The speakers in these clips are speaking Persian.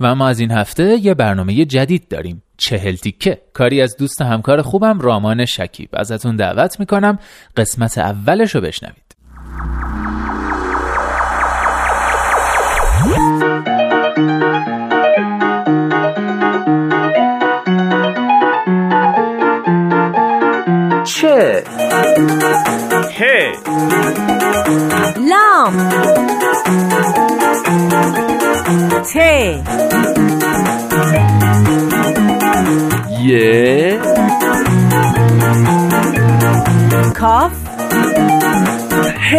و ما از این هفته یه برنامه جدید داریم. چهل تیکه. کاری از دوست همکار خوبم رامان شکیب. ازتون دعوت می‌کنم قسمت اولش رو بشنوید. چه؟ ه لام. ت یه کاف ه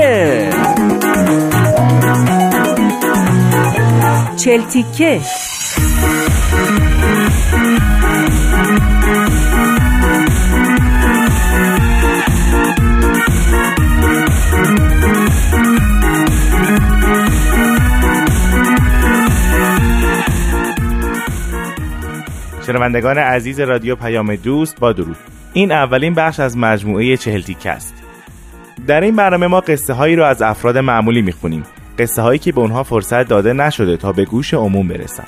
چلتیکه شنوندگان عزیز رادیو پیام دوست با درود. این اولین بخش از مجموعه چهل است. در این برنامه ما قصه هایی رو از افراد معمولی می‌خونیم. قصه هایی که به اونها فرصت داده نشده تا به گوش عموم برسن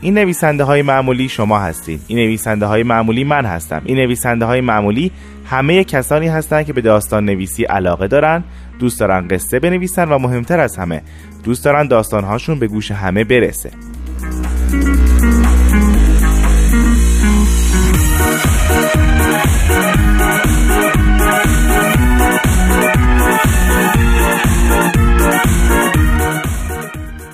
این نویسنده های معمولی شما هستید این نویسنده های معمولی من هستم. این نویسنده های معمولی همه کسانی هستند که به داستان نویسی علاقه دارن دوست دارن قصه بنویسن و مهمتر از همه دوست دارن داستانهاشون به گوش همه برسه.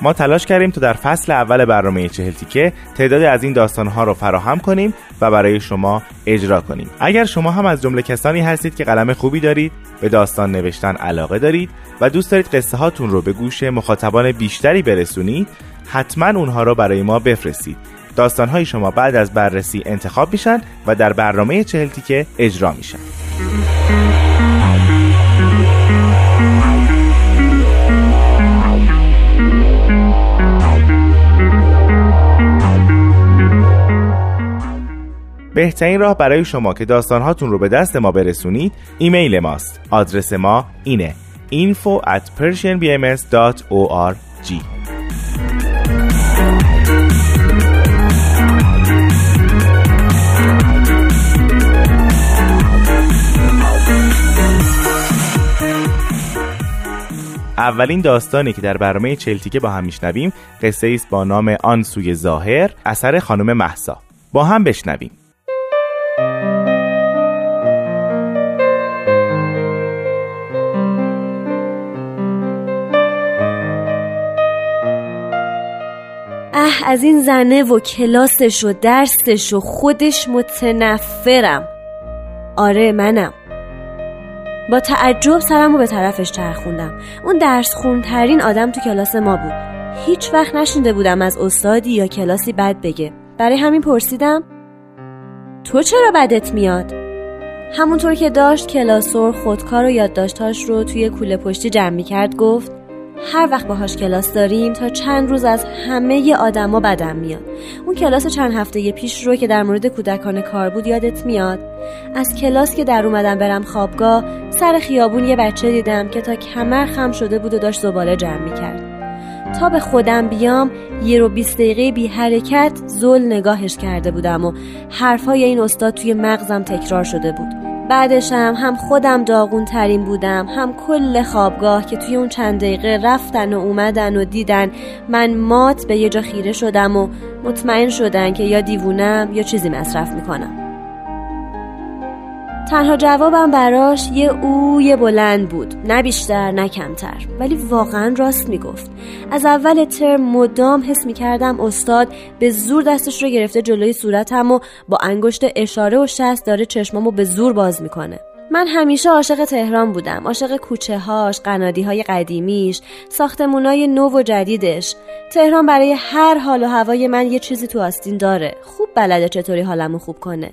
ما تلاش کردیم تا در فصل اول برنامه چهل تیکه تعدادی از این داستانها رو فراهم کنیم و برای شما اجرا کنیم. اگر شما هم از جمله کسانی هستید که قلم خوبی دارید به داستان نوشتن علاقه دارید و دوست دارید قصه هاتون رو به گوش مخاطبان بیشتری برسونید حتما اونها رو برای ما بفرستید. داستانهای شما بعد از بررسی انتخاب میشن و در برنامه چهل تیکه اجرا میشن. بهترین راه برای شما که داستانهاتون رو به دست ما برسونید ایمیل ماست. آدرس ما اینه info at persianbms.org اولین داستانی که در برنامه چلتیکه با هم میشنویم قصه است با نام آن سوی ظاهر اثر خانم محسا با هم بشنویم. از این زنه و کلاسش و درسش و خودش متنفرم. آره منم. با تعجب سرم رو به طرفش چرخوندم. اون درس خونترین آدم تو کلاس ما بود. هیچ وقت نشنیده بودم از استادی یا کلاسی بد بگه. برای همین پرسیدم تو چرا بدت میاد؟ همونطور که داشت کلاسور خودکار و یادداشتاش رو توی کوله پشتی جمع کرد گفت هر وقت باهاش کلاس داریم تا چند روز از همه آدما بدم میاد. اون کلاس چند هفته پیش رو که در مورد کودکان کار بود یادت میاد؟ از کلاس که در اومدم برم خوابگاه سر خیابون یه بچه دیدم که تا کمر خم شده بود و داشت زباله جمع می‌کرد. تا به خودم بیام یه رو بیست دقیقه بی حرکت زل نگاهش کرده بودم و حرفای این استاد توی مغزم تکرار شده بود. بعدشم هم خودم داغون ترین بودم هم کل خوابگاه که توی اون چند دقیقه رفتن و اومدن و دیدن. من مات به یه جا خیره شدم و مطمئن شدن که یا دیوونم یا چیزی مصرف می‌کنم. تنها جوابم براش یه اوی بلند بود. نه بیشتر نه کمتر. ولی واقعا راست می‌گفت. از اول ترم مدام حس می‌کردم استاد به زور دستش رو گرفته جلوی صورتم و با انگشت اشاره و شست داره چشمامو به زور باز می‌کنه. من همیشه عاشق تهران بودم. عاشق کوچه هاش قنادی های قدیمیش ساختمونای نو و جدیدش. تهران برای هر حال و هوای من یه چیزی تو آستین داره. خوب بلده چطوری حالمو خوب کنه.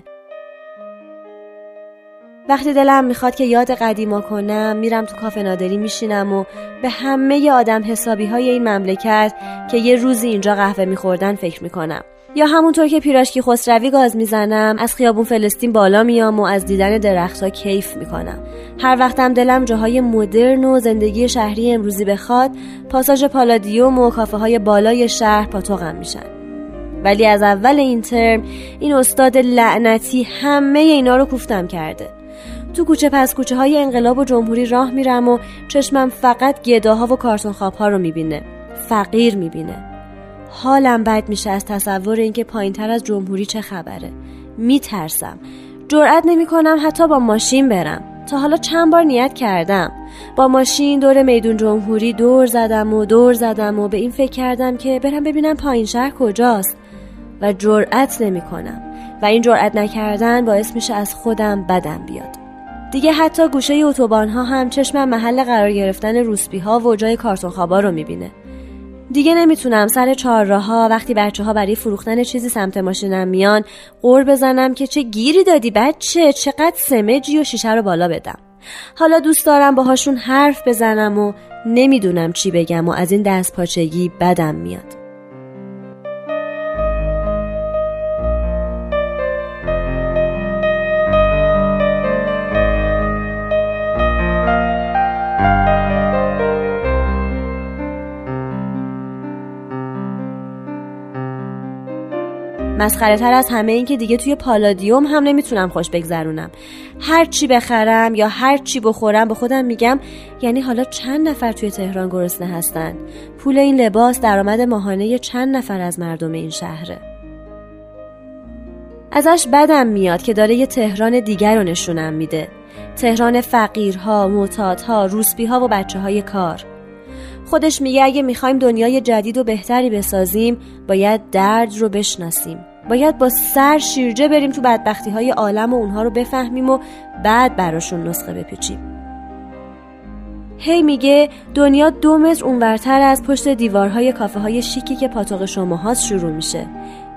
وقتی دلم می‌خواد که یاد قدیما کنم میرم تو کافه نادری میشینم و به همه آدم حسابی های این مملکت که یه روزی اینجا قهوه میخوردن فکر می‌کنم. یا همونطور که پیراشکی خسروی گاز می‌زنم از خیابون فلسطین بالا میام و از دیدن درختها کیف می‌کنم. هر وقتم دلم جاهای مدرن و زندگی شهری امروزی بخواد پاساژ پالادیوم و کافه های بالای شهر پاتوقم میشن. ولی از اول این ترم این استاد لعنتی همه اینا رو کوفتم کرده. تو کوچه پس کوچه های انقلاب و جمهوری راه میرم و چشمم فقط گداها و کارتون خواب ها رو می‌بینه. فقیر می‌بینه. حالم بد میشه از تصور اینکه پایین تر از جمهوری چه خبره. میترسم. جرأت نمی‌کنم حتی با ماشین برم. تا حالا چند بار نیت کردم. با ماشین دور میدون جمهوری دور زدم و دور زدم و به این فکر کردم که برم ببینم پایین شهر کجاست. و جرأت نمی کنم و این جرأت نکردن باعث میشه از خودم بدم بیاد. دیگه حتی گوشه اتوبان ها هم چشمم محل قرار گرفتن روسبی ها و جای کارتون خوابا رو می‌بینه. دیگه نمی‌تونم سر چهارراه ها وقتی بچه ها برای فروختن چیزی سمت ماشینم میان قور بزنم که چه گیری دادی بچه چقدر سمجی و شیشه رو بالا بدم. حالا دوست دارم باهاشون حرف بزنم و نمی‌دونم چی بگم و از این دست پاچگی بدم میاد. مسخره تر از همه این که دیگه توی پالادیوم هم نمی‌تونم خوش بگذرونم. هر چی بخرم یا هر چی بخورم به خودم میگم یعنی حالا چند نفر توی تهران گرسنه هستن؟ پول این لباس درآمد ماهانه چند نفر از مردم این شهره؟ ازش بدم میاد که داره یه تهران دیگر رو نشونم میده. تهران فقیرها، معتادها، روسبیها و بچه های کار. خودش میگه اگه می‌خوایم دنیای جدید و بهتری بسازیم باید درد رو بشناسیم. باید با سر شیرجه بریم تو بدبختی های عالم و اونها رو بفهمیم و بعد براشون نسخه بپیچیم. هی میگه دنیا دو متر اونورتر از پشت دیوارهای کافه های شیکی که پاتوق شما شروع میشه.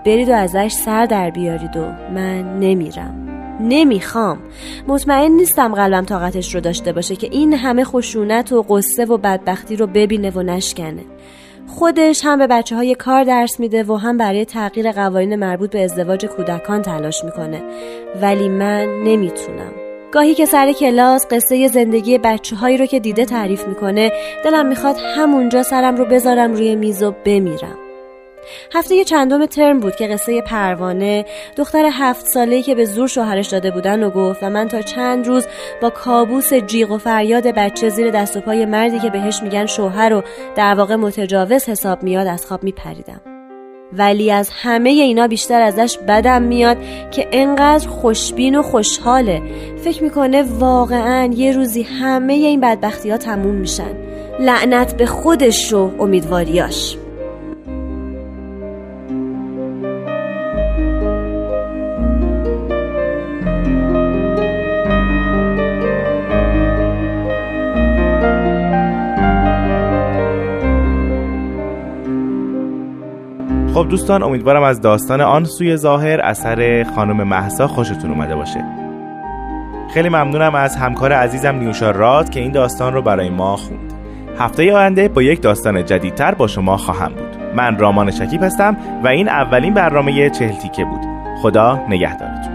برید و ازش سر در بیارید و من نمیرم. نمی‌خوام. مطمئن نیستم قلبم طاقتش رو داشته باشه که این همه خشونت و قصه و بدبختی رو ببینه و نشکنه. خودش هم به بچه های کار درس میده و هم برای تغییر قوانین مربوط به ازدواج کودکان تلاش می‌کنه. ولی من نمی‌تونم. گاهی که سر کلاس قصه زندگی بچه هایی رو که دیده تعریف می‌کنه دلم می‌خواد همونجا سرم رو بذارم روی میز و بمیرم. هفته چندم ترم بود که قصه پروانه دختر هفت ساله‌ای که به زور شوهرش داده بودن و گفت و من تا چند روز با کابوس جیغ و فریاد بچه زیر دست و پای مردی که بهش میگن شوهر و در واقع متجاوز حساب میاد از خواب میپریدم. ولی از همه اینا بیشتر ازش بدم میاد که انقدر خوشبین و خوشحاله. فکر می‌کنه واقعا یه روزی همه این بدبختی ها تموم میشن. لعنت به خودش و امیدواریاش. خب دوستان امیدوارم از داستان آن سوی ظاهر اثر خانم محسا خوشتون اومده باشه. خیلی ممنونم از همکار عزیزم نیوشا راد که این داستان رو برای ما خوند. هفته آینده با یک داستان جدیدتر با شما خواهم بود. من رامان شکیب هستم و این اولین برنامه چهل تیکه بود. خدا نگهدار